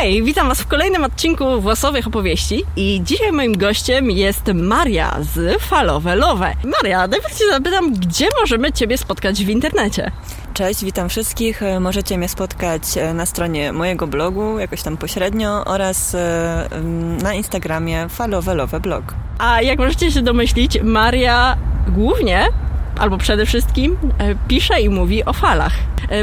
Hej, witam Was w kolejnym odcinku Włosowych Opowieści i dzisiaj moim gościem jest Maria z Falowe Love. Maria, najpierw Cię zapytam, gdzie możemy Ciebie spotkać w internecie? Cześć, witam wszystkich. E, możecie mnie spotkać e, na stronie mojego blogu, jakoś tam pośrednio, oraz e, na Instagramie Falowe Love Blog. A jak możecie się domyślić, Maria głównie albo przede wszystkim pisze i mówi o falach.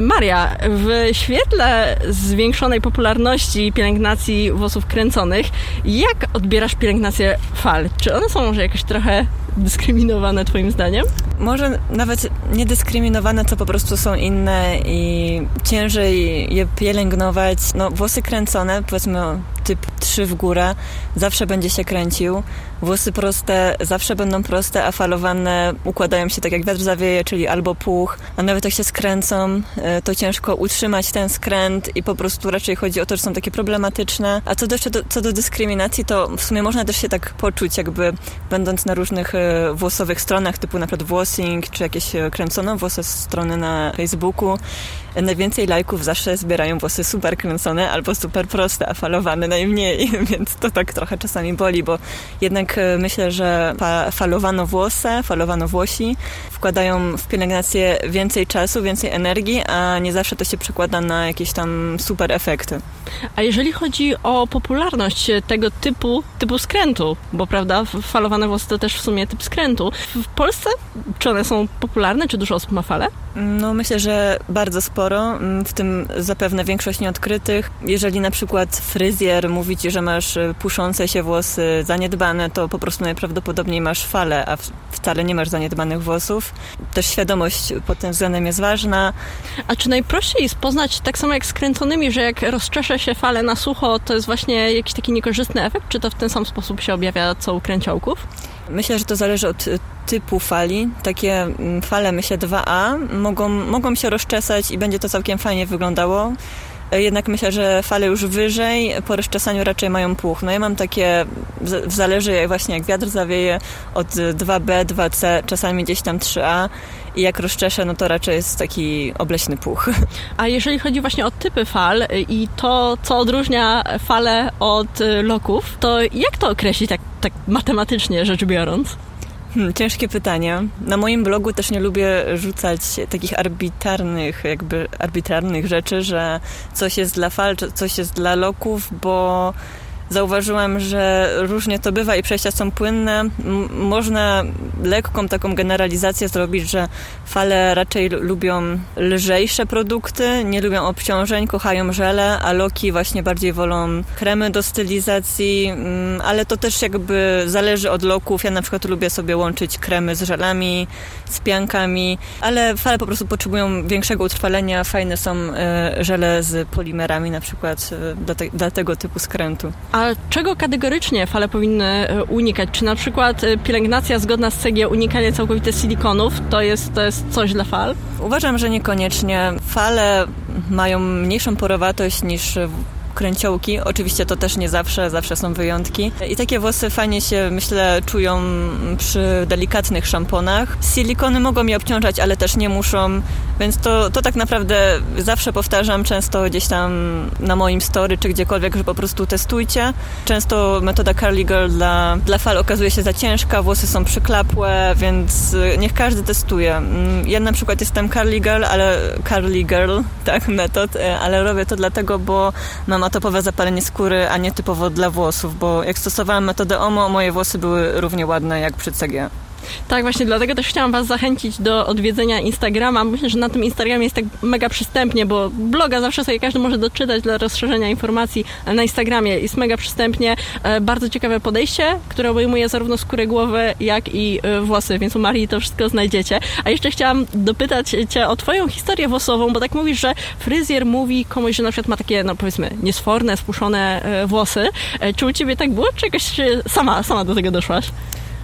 Maria, w świetle zwiększonej popularności pielęgnacji włosów kręconych, jak odbierasz pielęgnację fal? Czy one są może jakoś trochę dyskryminowane Twoim zdaniem? Może nawet nie dyskryminowane, co po prostu są inne i ciężej je pielęgnować. No, włosy kręcone, powiedzmy typ 3 w górę, zawsze będzie się kręcił. Włosy proste zawsze będą proste, a falowane układają się tak jak wiatr zawieje, czyli albo puch, a nawet jak się skręcą, e, to ciężko utrzymać ten skręt i po prostu raczej chodzi o to, że są takie problematyczne. A co do, co do dyskryminacji, to w sumie można też się tak poczuć, jakby będąc na różnych e, włosowych stronach, typu na przykład Włosing, czy jakieś e, kręcone włosy strony na Facebooku, najwięcej lajków zawsze zbierają włosy super kręcone albo super proste, a falowane najmniej, więc to tak trochę czasami boli, bo jednak e, myślę, że falowano włosy, falowano włosi wkładają w pielęgnację więcej czasu, więcej energii, a nie zawsze to się przekłada na jakieś tam super efekty. A jeżeli chodzi o popularność tego typu, typu skrętu, bo prawda, falowane włosy to też w sumie typ skrętu. W Polsce czy one są popularne, czy dużo osób ma fale? No myślę, że bardzo sporo, mm, w tym zapewne większość nieodkrytych. Jeżeli na przykład fryzjer mówi ci, że masz y, puszące się włosy zaniedbane, to po prostu najprawdopodobniej masz fale, a wcale nie masz zaniedbanych włosów. Też świadomość pod tym względem jest ważna. A czy najprościej jest poznać, tak samo jak z kręconymi, że jak rozczesze się fale na sucho, to jest właśnie jakiś taki niekorzystny efekt? Czy to w ten sam sposób się objawia co u kręciołków? Myślę, że to zależy od y, typu fali. Takie mm, fale, myślę, 2A mogą, mogą się rozczesać i będzie to całkiem fajnie wyglądało. E, jednak myślę, że fale już wyżej po rozczesaniu raczej mają puch. No ja mam takie, zależy właśnie jak wiatr zawieje, od 2B, 2C, czasami gdzieś tam 3A i jak rozczeszę, no to raczej jest taki obleśny puch. A jeżeli chodzi właśnie o typy fal i to, co odróżnia fale od loków, to jak to określić tak, tak matematycznie rzecz biorąc? Hmm, ciężkie pytanie. Na moim blogu też nie lubię rzucać takich arbitralnych, jakby arbitralnych rzeczy, że coś jest dla fal, coś jest dla loków, bo zauważyłam, że różnie to bywa i przejścia są płynne. można lekką taką generalizację zrobić, że fale raczej lubią lżejsze produkty, nie lubią obciążeń, kochają żele, a loki właśnie bardziej wolą kremy do stylizacji, ale to też jakby zależy od loków. Ja na przykład lubię sobie łączyć kremy z żelami, z piankami, ale fale po prostu potrzebują większego utrwalenia. Fajne są e, żele z polimerami na przykład e, dla, te, dla tego typu skrętu. A czego kategorycznie fale powinny e, unikać? Czy na przykład e, pielęgnacja zgodna z CG, unikanie całkowite silikonów, to jest, to jest coś dla fal? Uważam, że niekoniecznie. Fale mają mniejszą porowatość niż kręciołki. Oczywiście to też nie zawsze, zawsze są wyjątki. I takie włosy fajnie się, myślę, czują przy delikatnych szamponach. Silikony mogą je obciążać, ale też nie muszą, więc to, to tak naprawdę zawsze powtarzam, często gdzieś tam na moim story czy gdziekolwiek, że po prostu testujcie. Często metoda Curly Girl dla, dla fal okazuje się za ciężka, włosy są przyklapłe, więc niech każdy testuje. Mm, ja na przykład jestem Curly Girl, ale Curly Girl, tak, metod, e, ale robię to dlatego, bo mam atopowe zapalenie skóry, a nie typowo dla włosów, bo jak stosowałam metodę OMO, moje włosy były równie ładne jak przy CG. Tak, właśnie dlatego też chciałam Was zachęcić do odwiedzenia Instagrama. Myślę, że na tym Instagramie jest tak mega przystępnie, bo bloga zawsze sobie każdy może doczytać dla rozszerzenia informacji, ale na Instagramie jest mega przystępnie. E, bardzo ciekawe podejście, które obejmuje zarówno skórę głowy, jak i e, włosy, więc u Marii to wszystko znajdziecie. A jeszcze chciałam dopytać Cię o Twoją historię włosową, bo tak mówisz, że fryzjer mówi komuś, że na przykład ma takie, no powiedzmy, niesforne, spuszczone e, włosy. Czy u Ciebie tak było, czy jakoś sama, sama do tego doszłaś?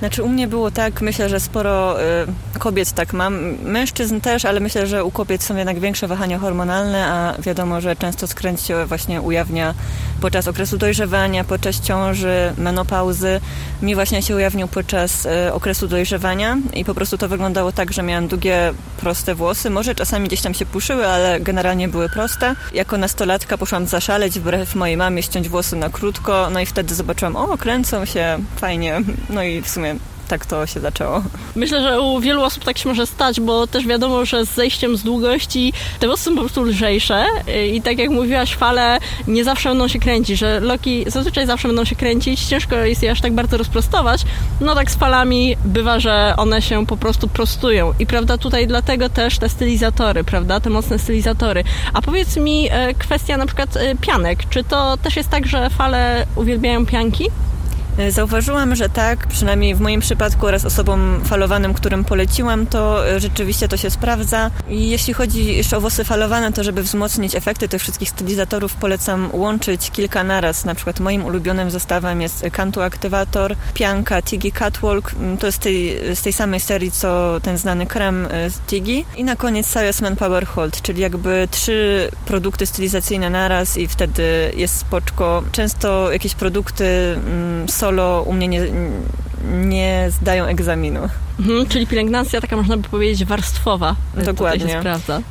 Znaczy u mnie było tak, myślę, że sporo y, kobiet tak mam, mężczyzn też, ale myślę, że u kobiet są jednak większe wahania hormonalne, a wiadomo, że często skręć się właśnie ujawnia podczas okresu dojrzewania, podczas ciąży, menopauzy. Mi właśnie się ujawnił podczas e, okresu dojrzewania i po prostu to wyglądało tak, że miałam długie, proste włosy. Może czasami gdzieś tam się puszyły, ale generalnie były proste. Jako nastolatka poszłam zaszaleć, wbrew mojej mamie, ściąć włosy na krótko, no i wtedy zobaczyłam, o, kręcą się, fajnie. No i w sumie tak to się zaczęło. Myślę, że u wielu osób tak się może stać, bo też wiadomo, że z zejściem z długości te włosy są po prostu lżejsze i tak jak mówiłaś, fale nie zawsze będą się kręcić, że loki zazwyczaj zawsze będą się kręcić, ciężko jest je aż tak bardzo rozprostować, no tak z falami bywa, że one się po prostu prostują i prawda, tutaj dlatego też te stylizatory, prawda, te mocne stylizatory. A powiedz mi e, kwestia na przykład e, pianek, czy to też jest tak, że fale uwielbiają pianki? E, zauważyłam, że tak, przynajmniej w moim przypadku oraz osobom falowanym, którym poleciłam, to e, rzeczywiście to się sprawdza. I jeśli chodzi jeszcze o włosy falowane, to żeby wzmocnić efekty tych wszystkich stylizatorów polecam łączyć kilka naraz. Na przykład moim ulubionym zestawem jest Kantu Aktywator, Pianka Tigi Catwalk, mm, to jest tej, z tej samej serii co ten znany krem e, z Tigi. I na koniec Salesman Power Hold, czyli jakby trzy produkty stylizacyjne naraz i wtedy jest spoczko. Często jakieś produkty mm, solo u mnie nie, nie zdają egzaminu. Mhm, czyli pielęgnacja taka można by powiedzieć warstwowa. Dokładnie.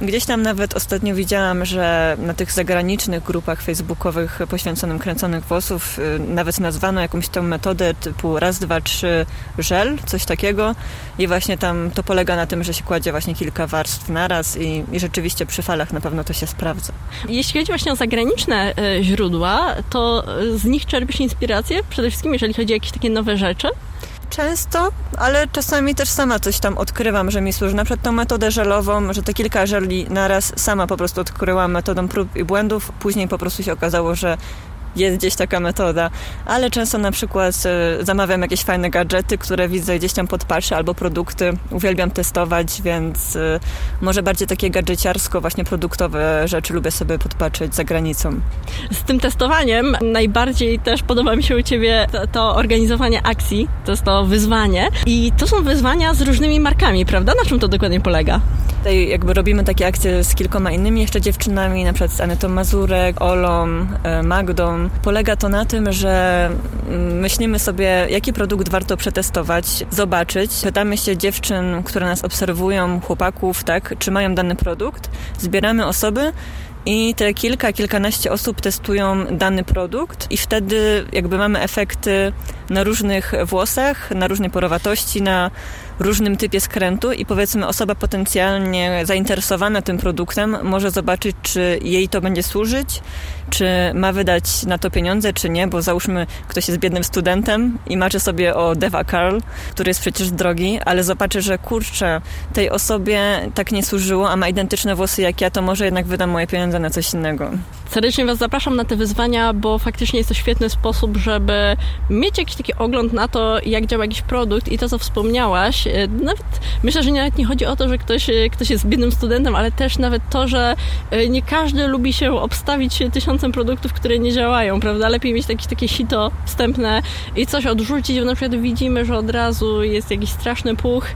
Gdzieś tam nawet ostatnio widziałam, że na tych zagranicznych grupach facebookowych poświęconym kręconych włosów y, nawet nazwano jakąś tą metodę typu raz, dwa, trzy żel, coś takiego i właśnie tam to polega na tym, że się kładzie właśnie kilka warstw naraz i, i rzeczywiście przy falach na pewno to się sprawdza. Jeśli chodzi właśnie o zagraniczne y, źródła, to z nich czerpiesz inspirację przede wszystkim, jeżeli chodzi o jakieś takie nowe rzeczy? Często, ale czasami też sama coś tam odkrywam, że mi służy. Na przykład tą metodę żelową, że te kilka żeli naraz sama po prostu odkryłam metodą prób i błędów. Później po prostu się okazało, że jest gdzieś taka metoda, ale często na przykład e, zamawiam jakieś fajne gadżety, które widzę gdzieś tam podpatrzę albo produkty. Uwielbiam testować, więc e, może bardziej takie gadżeciarsko, właśnie produktowe rzeczy lubię sobie podpatrzeć za granicą. Z tym testowaniem najbardziej też podoba mi się u Ciebie to, to organizowanie akcji, to jest to wyzwanie i to są wyzwania z różnymi markami, prawda? Na czym to dokładnie polega? Tutaj jakby robimy takie akcje z kilkoma innymi jeszcze dziewczynami, na przykład z Anetą Mazurek, Olą, e, Polega to na tym, że myślimy sobie, jaki produkt warto przetestować, zobaczyć. Pytamy się dziewczyn, które nas obserwują, chłopaków, tak, czy mają dany produkt. Zbieramy osoby i te kilka, kilkanaście osób testują dany produkt i wtedy jakby mamy efekty na różnych włosach, na różnej porowatości, na różnym typie skrętu i powiedzmy osoba potencjalnie zainteresowana tym produktem może zobaczyć, czy jej to będzie służyć, czy ma wydać na to pieniądze, czy nie, bo załóżmy ktoś jest biednym studentem i marzy sobie o Deva Carl, który jest przecież drogi, ale zobaczy, że kurczę, tej osobie tak nie służyło, a ma identyczne włosy jak ja, to może jednak wydam moje pieniądze na coś innego. Serdecznie Was zapraszam na te wyzwania, bo faktycznie jest to świetny sposób, żeby mieć jakiś taki ogląd na to, jak działa jakiś produkt i to, co wspomniałaś. E, nawet myślę, że nawet nie chodzi o to, że ktoś, e, ktoś jest biednym studentem, ale też nawet to, że e, nie każdy lubi się obstawić tysiącem produktów, które nie działają, prawda? Lepiej mieć jakieś takie sito wstępne i coś odrzucić, bo na przykład widzimy, że od razu jest jakiś straszny puch,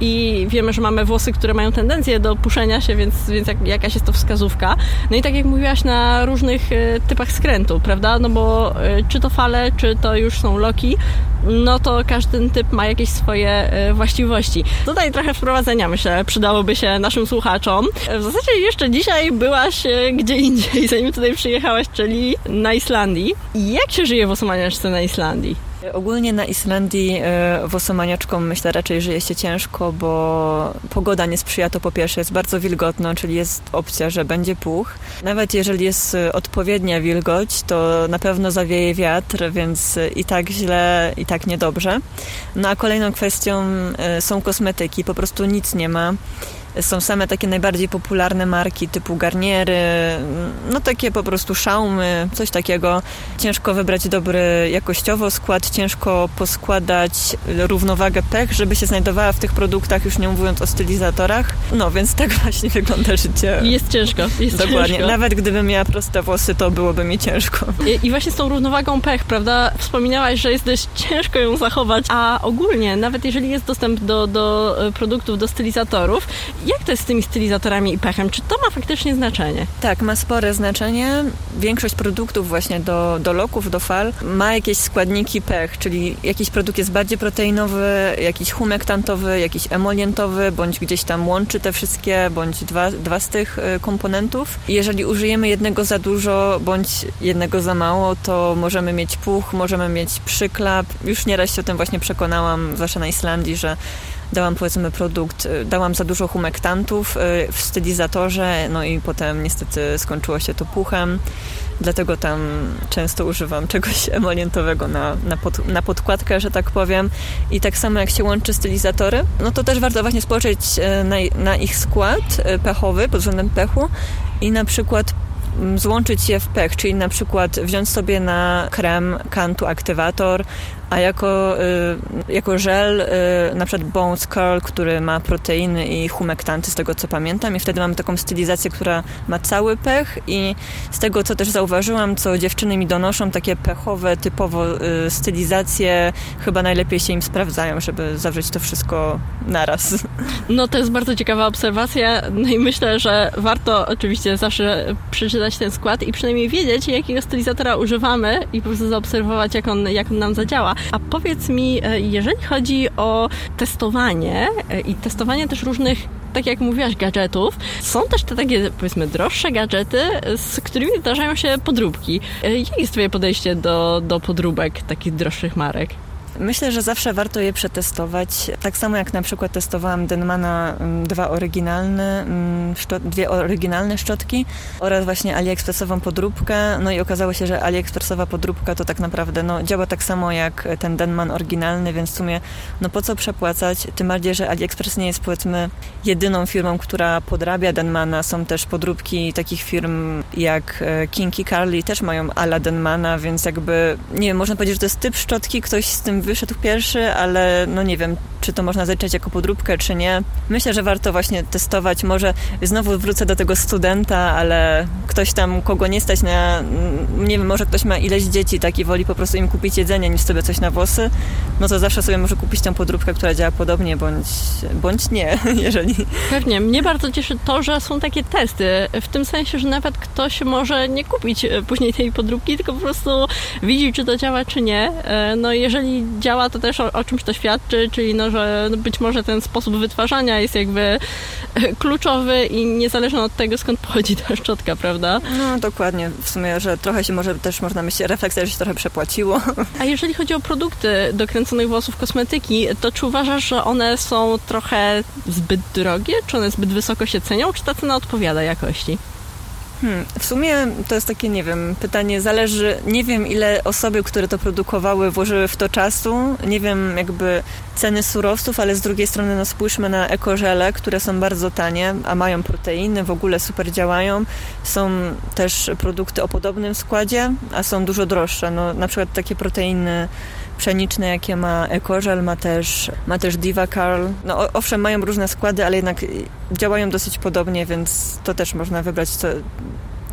i wiemy, że mamy włosy, które mają tendencję do puszenia się, więc, więc jak, jakaś jest to wskazówka. No i tak jak mówiłaś, na różnych e, typach skrętu, prawda? No bo e, czy to fale, czy to już są loki, no to każdy typ ma jakieś swoje e, właściwości. Tutaj trochę wprowadzenia, myślę, przydałoby się naszym słuchaczom. W zasadzie jeszcze dzisiaj byłaś gdzie indziej, zanim tutaj przyjechałaś, czyli na Islandii. Jak się żyje w osmaniaczce na Islandii? Ogólnie na Islandii e, włosomaniaczkom myślę raczej żyje się ciężko, bo pogoda nie sprzyja to po pierwsze, jest bardzo wilgotno, czyli jest opcja, że będzie puch. Nawet jeżeli jest odpowiednia wilgoć, to na pewno zawieje wiatr, więc i tak źle, i tak niedobrze. No a kolejną kwestią e, są kosmetyki, po prostu nic nie ma. Są same takie najbardziej popularne marki typu Garniery, no takie po prostu szaumy, coś takiego. Ciężko wybrać dobry jakościowo skład, ciężko poskładać równowagę pech, żeby się znajdowała w tych produktach, już nie mówiąc o stylizatorach. No więc tak właśnie wygląda życie. Jest ciężko. Jest Dokładnie. Ciężko. Nawet gdybym miała proste włosy, to byłoby mi ciężko. I, I, właśnie z tą równowagą pech, prawda? Wspominałaś, że jest dość ciężko ją zachować, a ogólnie, nawet jeżeli jest dostęp do, do produktów, do stylizatorów, Jak to jest z tymi stylizatorami i pechem? Czy to ma faktycznie znaczenie? Tak, ma spore znaczenie. Większość produktów właśnie do, do loków, do fal ma jakieś składniki pech, czyli jakiś produkt jest bardziej proteinowy, jakiś humektantowy, jakiś emolientowy, bądź gdzieś tam łączy te wszystkie, bądź dwa, dwa z tych y, komponentów. Jeżeli użyjemy jednego za dużo, bądź jednego za mało, to możemy mieć puch, możemy mieć przyklap. Już nieraz się o tym właśnie przekonałam, zwłaszcza na Islandii, że dałam powiedzmy produkt, y, dałam za dużo humektantów y, w stylizatorze, no i potem niestety skończyło się to puchem, dlatego tam często używam czegoś emolientowego na, na, pod, na podkładkę, że tak powiem. I tak samo jak się łączy stylizatory, no to też warto właśnie spojrzeć y, na, na ich skład pechowy pod względem pechu i na przykład złączyć je w pech, czyli na przykład wziąć sobie na krem kantu aktywator, a jako, y, jako żel y, na przykład Bones Curl, który ma proteiny i humektanty z tego co pamiętam i wtedy mamy taką stylizację, która ma cały pech i z tego co też zauważyłam, co dziewczyny mi donoszą, takie pechowe typowo y, stylizacje chyba najlepiej się im sprawdzają, żeby zawrzeć to wszystko naraz. No to jest bardzo ciekawa obserwacja no i myślę, że warto oczywiście zawsze przeczytać ten skład i przynajmniej wiedzieć, jakiego stylizatora używamy i po prostu zaobserwować, jak on, jak on nam zadziała. A powiedz mi, e, jeżeli chodzi o testowanie e, i testowanie też różnych tak jak mówiłaś, gadżetów. Są też te takie, powiedzmy, droższe gadżety, z którymi zdarzają się podróbki. E, jakie jest Twoje podejście do, do podróbek takich droższych marek? Myślę, że zawsze warto je przetestować. Tak samo jak na przykład testowałam Denmana mm, dwa oryginalne, mm, dwie oryginalne szczotki oraz właśnie AliExpressową podróbkę. No i okazało się, że AliExpressowa podróbka to tak naprawdę no, działa tak samo jak ten Denman oryginalny, więc w sumie no po co przepłacać? Tym bardziej, że AliExpress nie jest powiedzmy jedyną firmą, która podrabia Denmana. Są też podróbki takich firm jak e, Kinky Carly, też mają ala Denmana, więc jakby, nie wiem, można powiedzieć, że to jest typ szczotki, ktoś z tym wyszedł pierwszy, ale no nie wiem, czy to można zaliczać jako podróbkę, czy nie. Myślę, że warto właśnie testować. Może znowu wrócę do tego studenta, ale ktoś tam, kogo nie stać na, nie wiem, może ktoś ma ileś dzieci, tak, i woli po prostu im kupić jedzenie, niż sobie coś na włosy, no to zawsze sobie może kupić tą podróbkę, która działa podobnie, bądź, bądź nie, jeżeli... Pewnie. Mnie bardzo cieszy to, że są takie testy, w tym sensie, że nawet ktoś może nie kupić e, później tej podróbki, tylko po prostu widzi, czy to działa, czy nie. E, no jeżeli działa, to też o, o czymś to świadczy, czyli no, że być może ten sposób wytwarzania jest jakby kluczowy i niezależny od tego, skąd pochodzi ta szczotka, prawda? No, dokładnie. W sumie, że trochę się może też można myśleć, refleksja, że się trochę przepłaciło. A jeżeli chodzi o produkty do kręconych włosów, kosmetyki, to czy uważasz, że one są trochę zbyt drogie? Czy one zbyt wysoko się cenią? Czy ta cena odpowiada jakości? Hmm, w sumie to jest takie, nie wiem, pytanie zależy, nie wiem ile osoby, które to produkowały, włożyły w to czasu, nie wiem jakby ceny surowców, ale z drugiej strony no spójrzmy na ekożele, które są bardzo tanie, a mają proteiny, w ogóle super działają. Są też produkty o podobnym składzie, a są dużo droższe. No, na przykład takie proteiny pszeniczne, jakie ma EcoGel, ma też, ma też Diva Carl. No owszem, mają różne składy, ale jednak działają dosyć podobnie, więc to też można wybrać co,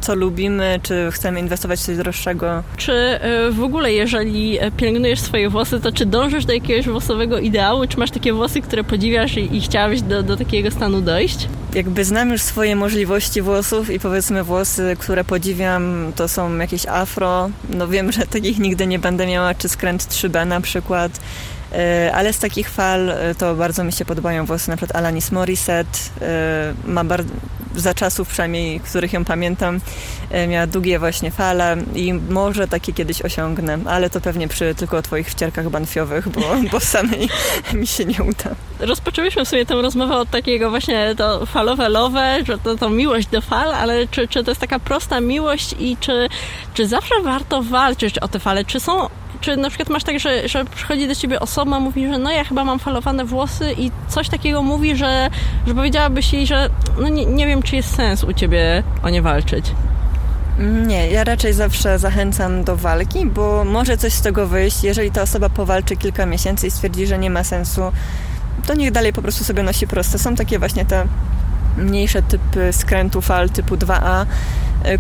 co lubimy, czy chcemy inwestować w coś droższego. Czy e, w ogóle, jeżeli pielęgnujesz swoje włosy, to czy dążysz do jakiegoś włosowego ideału? Czy masz takie włosy, które podziwiasz i, i chciałabyś do, do takiego stanu dojść? Jakby znam już swoje możliwości włosów i powiedzmy włosy, które podziwiam, to są jakieś afro. No wiem, że takich nigdy nie będę miała, czy skręt 3B na przykład. E, ale z takich fal e, to bardzo mi się podobają włosy, na przykład Alanis Morissette ma bardzo za czasów przynajmniej, których ją pamiętam, e, miała długie właśnie fale i może takie kiedyś osiągnę, ale to pewnie przy tylko twoich wcierkach banfiowych, bo, bo samej mi się nie uda. Rozpoczęliśmy sobie tę rozmowę od takiego właśnie to falowe love, że to, to miłość do fal, ale czy, czy to jest taka prosta miłość i czy, czy zawsze warto walczyć o te fale? Czy są czy na przykład masz tak, że, że przychodzi do ciebie osoba, mówi, że no ja chyba mam falowane włosy i coś takiego mówi, że, że powiedziałabyś jej, że no nie, nie wiem, czy jest sens u ciebie o nie walczyć? Nie, ja raczej zawsze zachęcam do walki, bo może coś z tego wyjść. Jeżeli ta osoba powalczy kilka miesięcy i stwierdzi, że nie ma sensu, to niech dalej po prostu sobie nosi proste. Są takie właśnie te mniejsze typy skrętu fal typu 2A, e,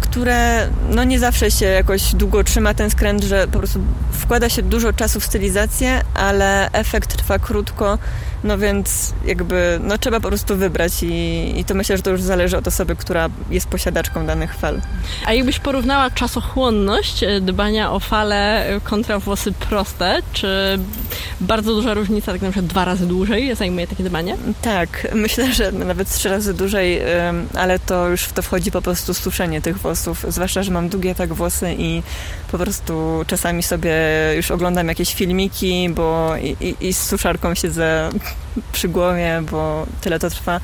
które no nie zawsze się jakoś długo trzyma ten skręt, że po prostu wkłada się dużo czasu w stylizację, ale efekt trwa krótko, no więc jakby no trzeba po prostu wybrać i, i to myślę, że to już zależy od osoby, która jest posiadaczką danych fal. A jakbyś porównała czasochłonność e, dbania o fale kontra włosy proste, czy bardzo duża różnica, tak na przykład dwa razy dłużej zajmuje takie dbanie? Tak, myślę, że nawet trzy razy dłużej, ale to już w to wchodzi po prostu suszenie tych włosów, zwłaszcza, że mam długie tak włosy i po prostu czasami sobie już oglądam jakieś filmiki, bo i, i, i z suszarką siedzę przy głowie, bo tyle to trwa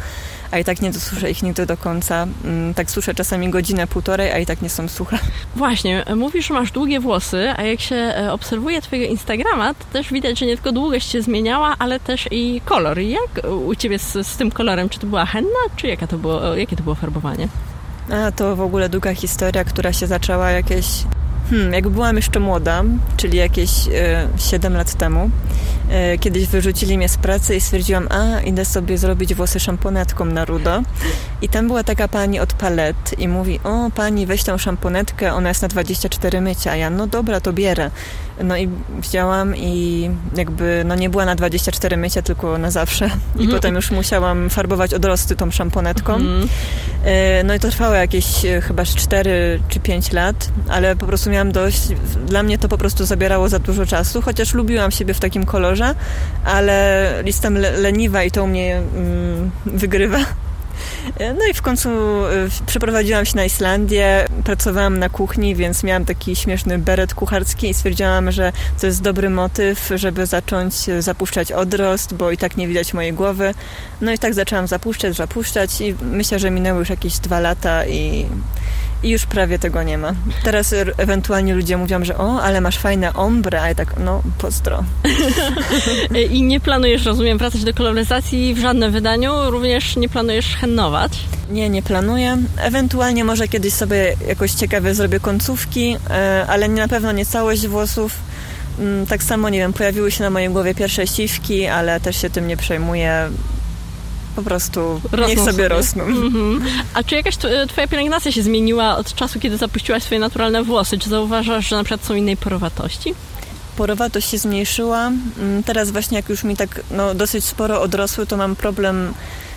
a i tak nie dosuszę ich nigdy do końca. Mm, tak suszę czasami godzinę, półtorej, a i tak nie są suche. Właśnie, mówisz, że masz długie włosy, a jak się e, obserwuje twojego Instagrama, to też widać, że nie tylko długość się zmieniała, ale też i kolor. Jak u ciebie z, z tym kolorem? Czy to była henna, czy jaka to było, jakie to było farbowanie? A to w ogóle długa historia, która się zaczęła jakieś Hmm, jak byłam jeszcze młoda, czyli jakieś e, 7 lat temu, e, kiedyś wyrzucili mnie z pracy i stwierdziłam, a idę sobie zrobić włosy szamponetką na rudo. I tam była taka pani od palet i mówi, o pani weź tą szamponetkę, ona jest na 24 mycia. A ja, no dobra, to bierę. No i wzięłam i jakby, no nie była na 24 mycia, tylko na zawsze. I mhm. potem już musiałam farbować odrosty tą szamponetką. E, no i to trwało jakieś e, chyba 4 czy 5 lat, ale po prostu miałam dość. Dla mnie to po prostu zabierało za dużo czasu, chociaż lubiłam siebie w takim kolorze, ale listem leniwa i to u mnie mm, wygrywa. No i w końcu e, przeprowadziłam się na Islandię, pracowałam na kuchni, więc miałam taki śmieszny beret kucharski i stwierdziłam, że to jest dobry motyw, żeby zacząć zapuszczać odrost, bo i tak nie widać mojej głowy. No i tak zaczęłam zapuszczać, zapuszczać i myślę, że minęły już jakieś dwa lata i i już prawie tego nie ma. Teraz ewentualnie ludzie mówią, że o, ale masz fajne ombre, a ja tak, no, pozdro. I nie planujesz, rozumiem, wracać do koloryzacji w żadnym wydaniu? Również nie planujesz hennować? Nie, nie planuję. Ewentualnie może kiedyś sobie jakoś ciekawie zrobię końcówki, e, ale na pewno nie całość włosów. Mm, tak samo, nie wiem, pojawiły się na mojej głowie pierwsze siwki, ale też się tym nie przejmuję po prostu rosną niech sobie, sobie. rosną. Mm-hmm. A czy jakaś twoja pielęgnacja się zmieniła od czasu, kiedy zapuściłaś swoje naturalne włosy? Czy zauważasz, że na przykład są innej porowatości? Porowatość się zmniejszyła. Mm, teraz właśnie jak już mi tak no, dosyć sporo odrosły, to mam problem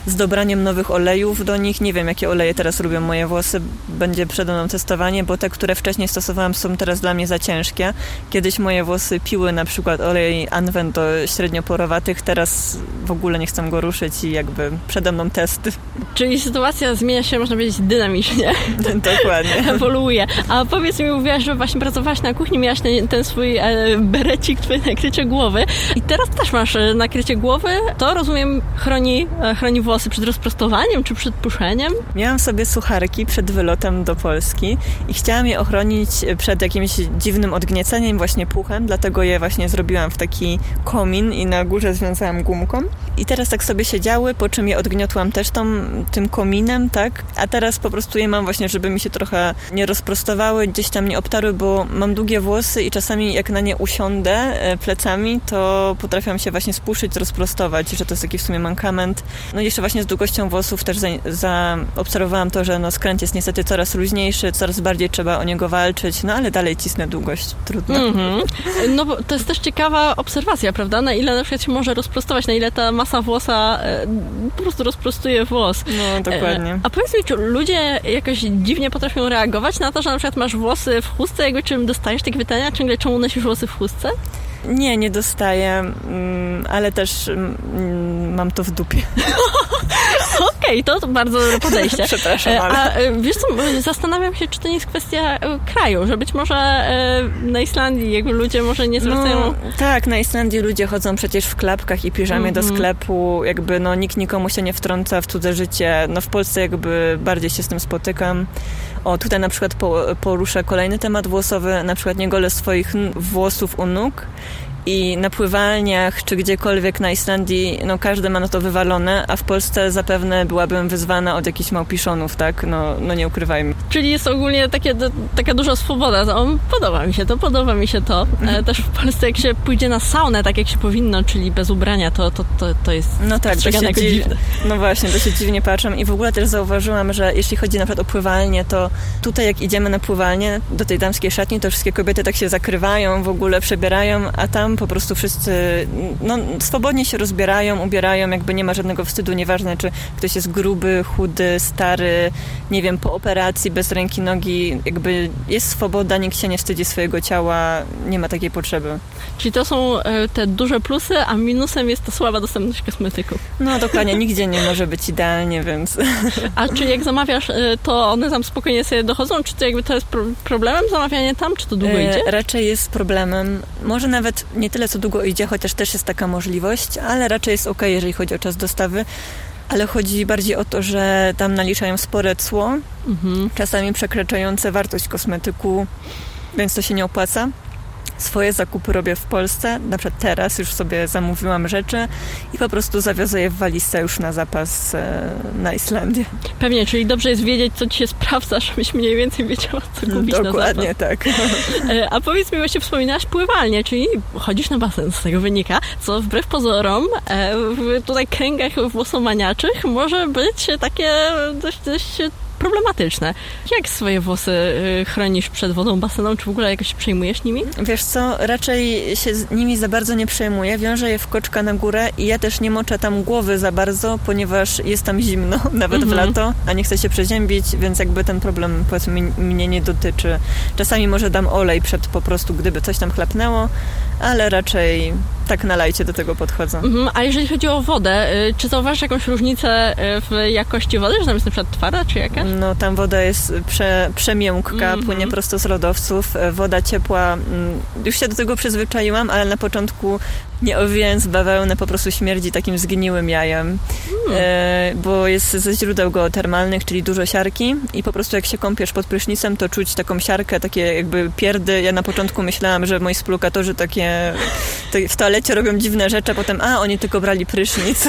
z dobraniem nowych olejów do nich. Nie wiem, jakie oleje teraz robią moje włosy. Będzie przede mną testowanie, bo te, które wcześniej stosowałam, są teraz dla mnie za ciężkie. Kiedyś moje włosy piły na przykład olej Anwen do średnio porowatych, teraz w ogóle nie chcę go ruszyć i jakby przede mną testy. Czyli sytuacja zmienia się, można powiedzieć, dynamicznie. Dokładnie. Ewoluuje. A powiedz mi, mówiłaś, że właśnie pracowałaś na kuchni, miałaś ten, ten swój e, berecik, twoje nakrycie głowy i teraz też masz e, nakrycie głowy. To, rozumiem, chroni, e, chroni włosy włosy przed rozprostowaniem czy przed puszeniem? Miałam sobie sucharki przed wylotem do Polski i chciałam je ochronić przed jakimś dziwnym odgnieceniem, właśnie puchem, dlatego je właśnie zrobiłam w taki komin i na górze związałam gumką. I teraz tak sobie siedziały, po czym je odgniotłam też tą, tym kominem, tak? A teraz po prostu je mam właśnie, żeby mi się trochę nie rozprostowały, gdzieś tam nie obtarły, bo mam długie włosy i czasami jak na nie usiądę e, plecami, to potrafią się właśnie spuszyć, rozprostować, że to jest taki w sumie mankament. No i jeszcze właśnie z długością włosów też zaobserwowałam to, że no skręt jest niestety coraz luźniejszy, coraz bardziej trzeba o niego walczyć, no ale dalej cisnę długość. Trudno. Mm -hmm. No bo to jest też ciekawa obserwacja, prawda? Na ile na przykład się może rozprostować, na ile ta masa włosa e, po prostu rozprostuje włos. No, dokładnie. E, a powiedz mi, czy ludzie jakoś dziwnie potrafią reagować na to, że na przykład masz włosy w chustce, jakby czym dostajesz takie pytania, ciągle czemu nosisz włosy w chustce? Nie, nie dostaję, mm, ale też mm, mam to w dupie. Okej, okay, to bardzo dobre podejście. Przepraszam, e, ale... A wiesz co, zastanawiam się, czy to nie jest kwestia e, kraju, że być może e, na Islandii jego ludzie może nie zwracają... No, tak, na Islandii ludzie chodzą przecież w klapkach i piżamie mm -hmm. do mhm. sklepu, jakby no nikt nikomu się nie wtrąca w cudze życie. No w Polsce jakby bardziej się z tym spotykam. O, tutaj na przykład poruszę kolejny temat włosowy, na przykład nie golę swoich włosów u nóg i na pływalniach czy gdziekolwiek na Islandii, no każdy ma na to wywalone, a w Polsce zapewne byłabym wyzwana od jakichś małpiszonów, tak? No, no nie ukrywajmy. Czyli jest ogólnie takie, taka duża swoboda. O, podoba mi się to, podoba mi się to. E, też w Polsce jak się pójdzie na saunę, tak jak się powinno, czyli bez ubrania, to, to, to, to jest No tak, to się dziw... No właśnie, to się dziwnie patrzą i w ogóle też zauważyłam, że jeśli chodzi na przykład o pływalnię, to tutaj jak idziemy na pływalnię do tej damskiej szatni, to wszystkie kobiety tak się zakrywają, w ogóle przebierają, a tam po prostu wszyscy no, swobodnie się rozbierają, ubierają, jakby nie ma żadnego wstydu, nieważne czy ktoś jest gruby, chudy, stary, nie wiem, po operacji, bez ręki, nogi, jakby jest swoboda, nikt się nie wstydzi swojego ciała, nie ma takiej potrzeby. Czyli to są e, te duże plusy, a minusem jest ta słaba dostępność kosmetyków. No dokładnie, nigdzie nie może być idealnie, więc... A czy jak zamawiasz, e, to one tam spokojnie sobie dochodzą? Czy to jakby to jest problemem zamawianie tam, czy to długo e, idzie? Raczej jest problemem. Może nawet nie tyle co długo idzie, chociaż też jest taka możliwość, ale raczej jest ok, jeżeli chodzi o czas dostawy. Ale chodzi bardziej o to, że tam naliczają spore cło, mhm. czasami przekraczające wartość kosmetyku, więc to się nie opłaca. Swoje zakupy robię w Polsce, na przykład teraz już sobie zamówiłam rzeczy i po prostu zawiozę je w walizce już na zapas e, na Islandię. Pewnie, czyli dobrze jest wiedzieć, co ci się sprawdza, żebyś mniej więcej wiedziała, co kupić Dokładnie tak. E, a powiedz mi, właśnie wspominałaś pływalnie, czyli chodzisz na basen, z tego wynika, co wbrew pozorom e, w tutaj kręgach włosomaniaczych może być takie dość, dość problematyczne. Jak swoje włosy y, chronisz przed wodą baseną? Czy w ogóle jakoś przejmujesz nimi? Wiesz co, raczej się nimi za bardzo nie przejmuję. Wiążę je w koczka na górę i ja też nie moczę tam głowy za bardzo, ponieważ jest tam zimno, nawet w mhm. lato, a nie chcę się przeziębić, więc jakby ten problem powiedzmy mnie nie dotyczy. Czasami może dam olej przed po prostu, gdyby coś tam chlapnęło, ale raczej tak na lajcie do tego podchodzą. Mhm, a jeżeli chodzi o wodę, y, czy zauważasz jakąś różnicę y, w jakości wody, że tam jest na przykład twarda, czy jakaś? No tam woda jest prze, przemiękka, mm -hmm. płynie prosto z lodowców. E, woda ciepła, mm, już się do tego przyzwyczaiłam, ale na początku nie owijając bawełnę po prostu śmierdzi takim zgniłym jajem, mm. e, bo jest ze źródeł geotermalnych, czyli dużo siarki i po prostu jak się kąpiesz pod prysznicem, to czuć taką siarkę, takie jakby pierdy. Ja na początku myślałam, że moi splukatorzy takie w toalecie robią dziwne rzeczy, a potem a, oni tylko brali prysznic.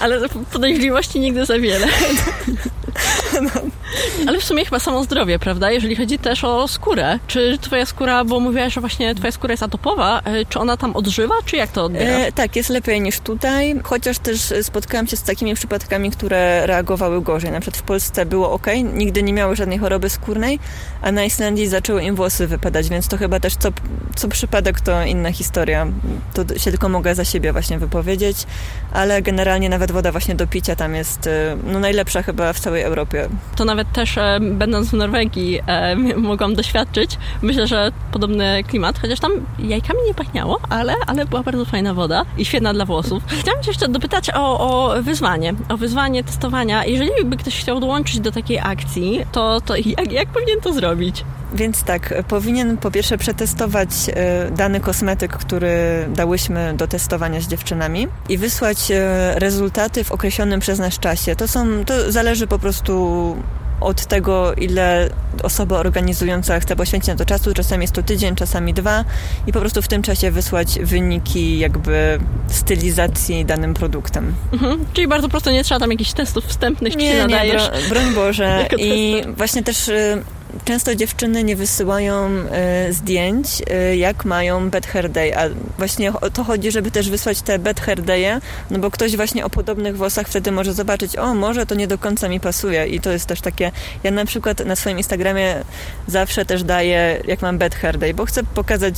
Ale podejrzliwości nigdy za wiele. Ale w sumie chyba samo zdrowie, prawda? Jeżeli chodzi też o skórę. Czy twoja skóra, bo mówiłaś, że właśnie twoja skóra jest atopowa, e, czy ona tam odżywa, czy jak to odbiera? E, tak, jest lepiej niż tutaj, chociaż też spotkałam się z takimi przypadkami, które reagowały gorzej. Na przykład w Polsce było ok, nigdy nie miały żadnej choroby skórnej, a na Islandii zaczęły im włosy wypadać, więc to chyba też co, co przypadek to inna historia. To się tylko mogę za siebie właśnie wypowiedzieć, ale generalnie nawet woda właśnie do picia tam jest e, no, najlepsza chyba w całej Europie. To nawet też e, będąc w Norwegii e, mogłam doświadczyć. Myślę, że podobny klimat, chociaż tam jajkami nie pachniało, ale, ale była bardzo fajna woda i świetna dla włosów. Chciałam cię jeszcze dopytać o, o wyzwanie, o wyzwanie testowania. Jeżeli by ktoś chciał dołączyć do takiej akcji, to, to jak, jak powinien to zrobić? Więc tak, powinien po pierwsze przetestować e, dany kosmetyk, który dałyśmy do testowania z dziewczynami i wysłać e, rezultaty w określonym przez nas czasie. To są, to zależy po prostu od tego, ile osoba organizująca chce poświęcić na to czasu. Czasami jest to tydzień, czasami dwa i po prostu w tym czasie wysłać wyniki jakby stylizacji danym produktem. Mhm. Czyli bardzo prosto nie trzeba tam jakichś testów wstępnych, czy nie, się nadajesz. Nie, broń Boże. I właśnie też y, często dziewczyny nie wysyłają y, zdjęć, y, jak mają bad hair day, a właśnie o to chodzi, żeby też wysłać te bad hair day'e, no bo ktoś właśnie o podobnych włosach wtedy może zobaczyć, o może to nie do końca mi pasuje i to jest też takie, ja na przykład na swoim Instagramie zawsze też daję, jak mam bad hair day, bo chcę pokazać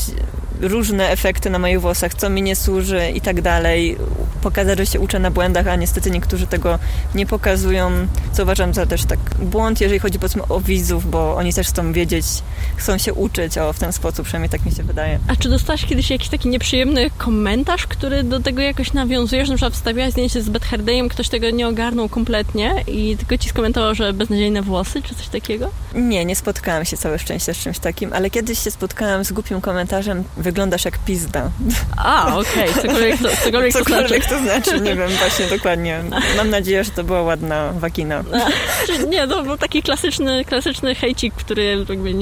różne efekty na moich włosach, co mi nie służy i tak dalej. Pokazać, że się uczę na błędach, a niestety niektórzy tego nie pokazują, co uważam za też tak błąd, jeżeli chodzi powiedzmy o widzów, bo oni też chcą wiedzieć, chcą się uczyć o w ten sposób, przynajmniej tak mi się wydaje. A czy dostałaś kiedyś jakiś taki nieprzyjemny komentarz, który do tego jakoś nawiązujesz? Na przykład wstawiłaś zdjęcie z Beth Hardayem, ktoś tego nie ogarnął kompletnie i tylko ci skomentował, że beznadziejne włosy, czy coś takiego? Nie, nie spotkałam się całe szczęście z czymś takim, ale kiedyś się spotkałam z głupim komentarzem wyglądasz jak pizda. A, okej, okay. cokolwiek, to, cokolwiek, cokolwiek to, znaczy. to znaczy. Nie wiem właśnie dokładnie. Mam nadzieję, że to była ładna wakina. nie, to był taki klasyczny, klasyczny hejcik, który jakby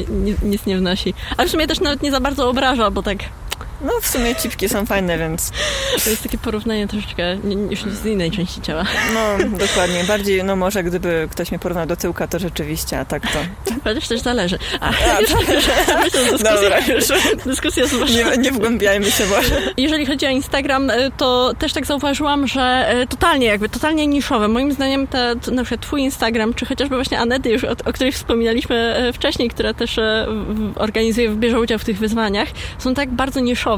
nic nie wnosi. Ale w sumie też nawet nie za bardzo obraża, bo tak no w sumie cipki są fajne, więc... To jest takie porównanie troszeczkę już z innej części ciała. No, dokładnie. Bardziej, no może gdyby ktoś mnie porównał do tyłka, to rzeczywiście, a tak to... Chociaż też zależy. A, a już, Dobra, już. Dyskusja nie, nie wgłębiajmy się może. Jeżeli chodzi o Instagram, e, to też tak zauważyłam, że e, totalnie jakby, totalnie niszowe. Moim zdaniem te, na przykład twój Instagram, czy chociażby właśnie Anety już, o, o której wspominaliśmy e, wcześniej, która też organizuje, bierze udział w tych wyzwaniach, są tak bardzo niszowe,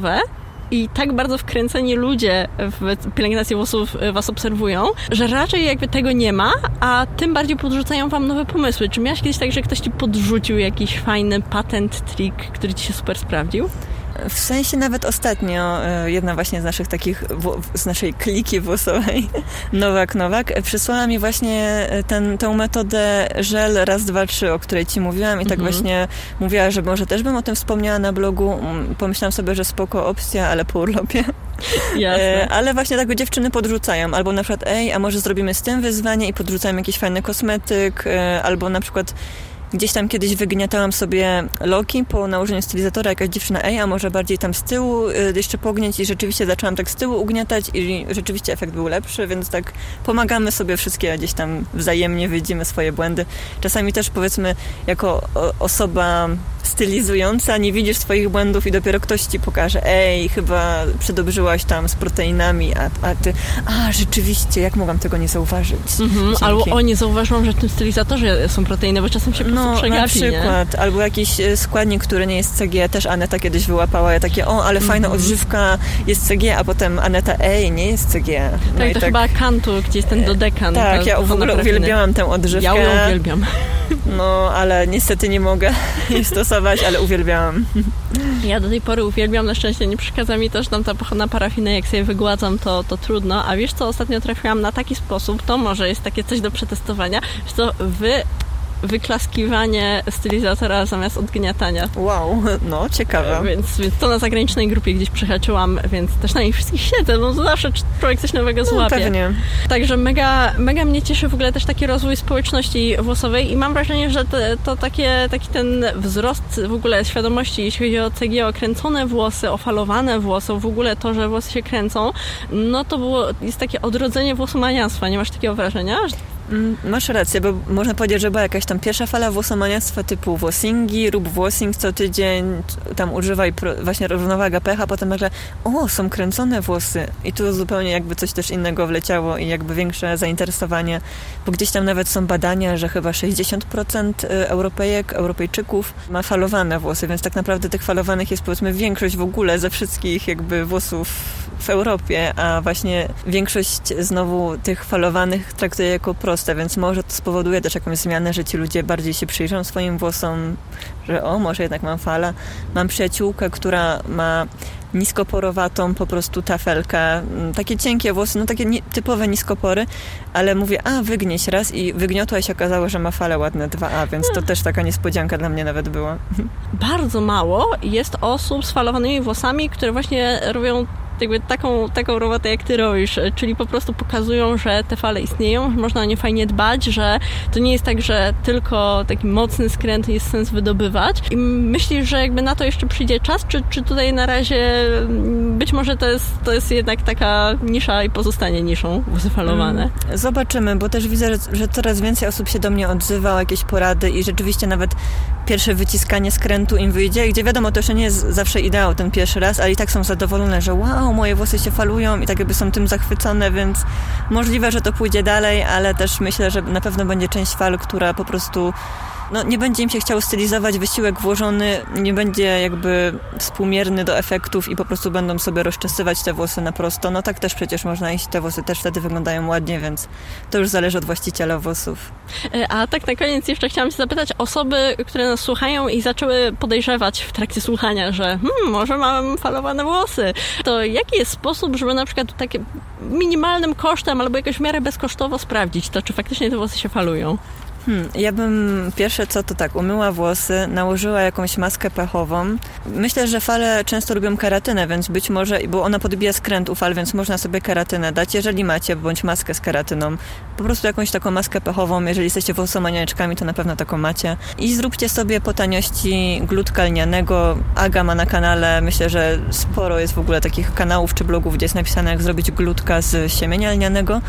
i tak bardzo wkręceni ludzie w pielęgnację włosów e, was obserwują, że raczej jakby tego nie ma, a tym bardziej podrzucają wam nowe pomysły. Czy miałeś kiedyś tak, że ktoś ci podrzucił jakiś fajny patent, trik, który ci się super sprawdził? W sensie nawet ostatnio e, jedna właśnie z naszych takich, z naszej kliki włosowej, Nowak Nowak, e, przysłała mi właśnie e, ten, tą metodę żel raz, dwa, trzy, o której ci mówiłam i tak mhm. właśnie mówiła, że może też bym o tym wspomniała na blogu. Mm, pomyślałam sobie, że spoko opcja, ale po urlopie. Jasne. Ale właśnie tak dziewczyny podrzucają, albo na przykład ej, a może zrobimy z tym wyzwanie i podrzucają jakiś fajny kosmetyk, albo na przykład Gdzieś tam kiedyś wygniatałam sobie loki po nałożeniu stylizatora, jakaś dziewczyna, ej, a może bardziej tam z tyłu y, jeszcze pognieć i rzeczywiście zaczęłam tak z tyłu ugniatać i rzeczywiście efekt był lepszy, więc tak pomagamy sobie wszystkie gdzieś tam wzajemnie, widzimy swoje błędy. Czasami też powiedzmy jako osoba stylizująca, nie widzisz swoich błędów i dopiero ktoś ci pokaże, ej, chyba przedobrzyłaś tam z proteinami, a, a ty, a rzeczywiście, jak mogłam tego nie zauważyć? Mhm, albo o, nie zauważyłam, że w tym stylizatorze są proteiny, bo czasem się po no, przegapi, na przykład, nie? albo jakiś e, składnik, który nie jest CG, też Aneta kiedyś wyłapała, ja takie, o, ale fajna mhm. odżywka jest CG, a potem Aneta, ej, nie jest CG. No tak, to tak, chyba Kantu, gdzie jest ten dodekan. Tak, ja w ogóle uwielbiałam tę odżywkę. Ja ją uwielbiam. No, ale niestety nie mogę jej ale uwielbiałam. Ja do tej pory uwielbiam, na szczęście nie przeszkadza mi to, że tam ta pochodna parafiny, jak sobie wygładzam, to, to trudno. A wiesz co, ostatnio trafiłam na taki sposób, to może jest takie coś do przetestowania, że to wy wyklaskiwanie stylizatora zamiast odgniatania. Wow, no ciekawe. Więc, więc to na zagranicznej grupie gdzieś przehaczyłam, więc też na nich wszystkich siedzę, no to zawsze człowiek coś nowego no, złapie. No, pewnie. Także mega, mega mnie cieszy w ogóle też taki rozwój społeczności włosowej i mam wrażenie, że te, to takie, taki ten wzrost w ogóle świadomości, jeśli chodzi o CG, o kręcone włosy, o falowane włosy, w ogóle to, że włosy się kręcą, no to było, jest takie odrodzenie włosomaniactwa. Nie masz takiego wrażenia? Mm, masz rację, bo można powiedzieć, że była jakaś tam pierwsza fala włosomaniactwa typu włosingi, rób włosing co tydzień, tam używaj właśnie równowaga pH, potem nagle o, są kręcone włosy. I tu zupełnie jakby coś też innego wleciało i jakby większe zainteresowanie, bo gdzieś tam nawet są badania, że chyba 60% y, Europejek, Europejczyków ma falowane włosy, więc tak naprawdę tych falowanych jest powiedzmy większość w ogóle ze wszystkich jakby włosów w Europie, a właśnie większość znowu tych falowanych traktuje jako proste, więc może to spowoduje też jakąś zmianę, że ci ludzie bardziej się przyjrzą swoim włosom, że o, może jednak mam fala. Mam przyjaciółkę, która ma niskoporowatą po prostu tafelkę, mm, takie cienkie włosy, no takie nie, typowe niskopory, ale mówię, a wygnieś raz i wygniotła i się okazało, że ma falę ładne 2A, więc to też taka niespodzianka dla mnie nawet była. Bardzo mało jest osób z falowanymi włosami, które właśnie robią jakby taką, taką robotę, jak ty robisz, czyli po prostu pokazują, że te fale istnieją, można o nie fajnie dbać, że to nie jest tak, że tylko taki mocny skręt jest sens wydobywać. I myślisz, że jakby na to jeszcze przyjdzie czas, czy, czy tutaj na razie mm, być może to jest, to jest jednak taka nisza i pozostanie niszą falowane? Mm, zobaczymy, bo też widzę, że, że coraz więcej osób się do mnie odzywa o jakieś porady i rzeczywiście nawet pierwsze wyciskanie skrętu im wyjdzie, gdzie wiadomo, to jeszcze nie jest zawsze ideał ten pierwszy raz, ale i tak są zadowolone, że wow, wow, moje włosy się falują i tak jakby są tym zachwycone, więc możliwe, że to pójdzie dalej, ale też myślę, że na pewno będzie część fal, która po prostu no, nie będzie im się chciało stylizować, wysiłek włożony nie będzie jakby współmierny do efektów i po prostu będą sobie rozczesywać te włosy na prosto. No tak też przecież można iść, te włosy też wtedy wyglądają ładnie, więc to już zależy od właściciela włosów. E, a tak na koniec jeszcze chciałam się zapytać osoby, które nas słuchają i zaczęły podejrzewać w trakcie słuchania, że hmm, może mam falowane włosy. To jaki jest sposób, żeby na przykład takim minimalnym kosztem albo jakoś w miarę bezkosztowo sprawdzić to, czy faktycznie te włosy się falują? Hmm, ja bym pierwsze co to tak, umyła włosy, nałożyła jakąś maskę pechową. Myślę, że fale często lubią keratynę, więc być może, bo ona podbija skręt u fal, więc można sobie keratynę dać, jeżeli macie, bądź maskę z keratyną. Po prostu jakąś taką maskę pechową, jeżeli jesteście włosomaniaczkami, to na pewno taką macie. I zróbcie sobie po taniości glutka lnianego. Aga ma na kanale, myślę, że sporo jest w ogóle takich kanałów czy blogów, gdzie jest napisane, jak zrobić glutka z siemienia lnianego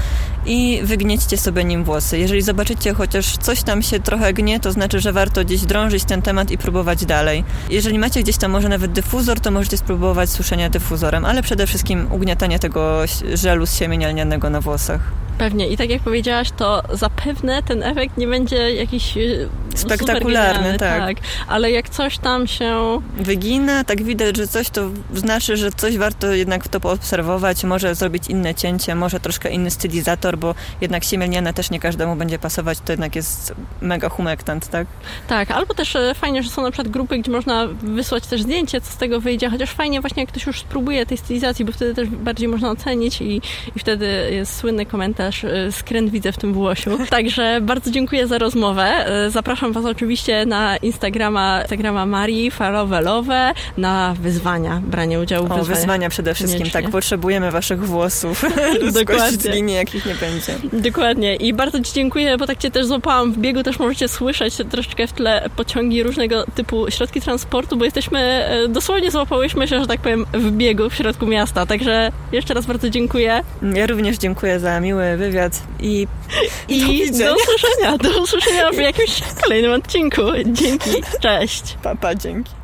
i wygniećcie sobie nim włosy. Jeżeli zobaczycie chociaż coś tam się trochę gnie, to znaczy, że warto gdzieś drążyć ten temat i próbować dalej. Jeżeli macie gdzieś tam może nawet dyfuzor, to możecie spróbować suszenia dyfuzorem, ale przede wszystkim ugniatania tego żelu z siemienia lnianego na włosach. Pewnie. I tak jak powiedziałaś, to zapewne ten efekt nie będzie jakiś e, spektakularny, tak. tak. Ale jak coś tam się wygina, tak widać, że coś to znaczy, że coś warto jednak to poobserwować, może zrobić inne cięcie, może troszkę inny stylizator, bo jednak siemielniane też nie każdemu będzie pasować, to jednak jest mega humektant, tak? Tak, albo też e, fajnie, że są na przykład grupy, gdzie można wysłać też zdjęcie, co z tego wyjdzie, chociaż fajnie właśnie jak ktoś już spróbuje tej stylizacji, bo wtedy też bardziej można ocenić i, i wtedy jest słynny komentarz, e, skręt widzę w tym włosiu. Także bardzo dziękuję za rozmowę. E, zapraszam Was oczywiście na Instagrama, Instagrama Marii Farowelowe, na wyzwania, branie udziału w o, wyzwania. wyzwania przede wszystkim, tak, potrzebujemy Waszych włosów. Dokładnie. linii, jakich nie będzie. Dokładnie i bardzo Ci dziękuję, bo tak Cię też złapałam w biegu, też możecie słyszeć troszeczkę w tle pociągi, różnego typu środki transportu, bo jesteśmy, e, dosłownie złapałyśmy się, że tak powiem, w biegu w środku miasta, także jeszcze raz bardzo dziękuję. Ja również dziękuję za miły wywiad i, I do, do usłyszenia, do usłyszenia w jakimś kolejnym odcinku. Dzięki, cześć. Papa, dzięki.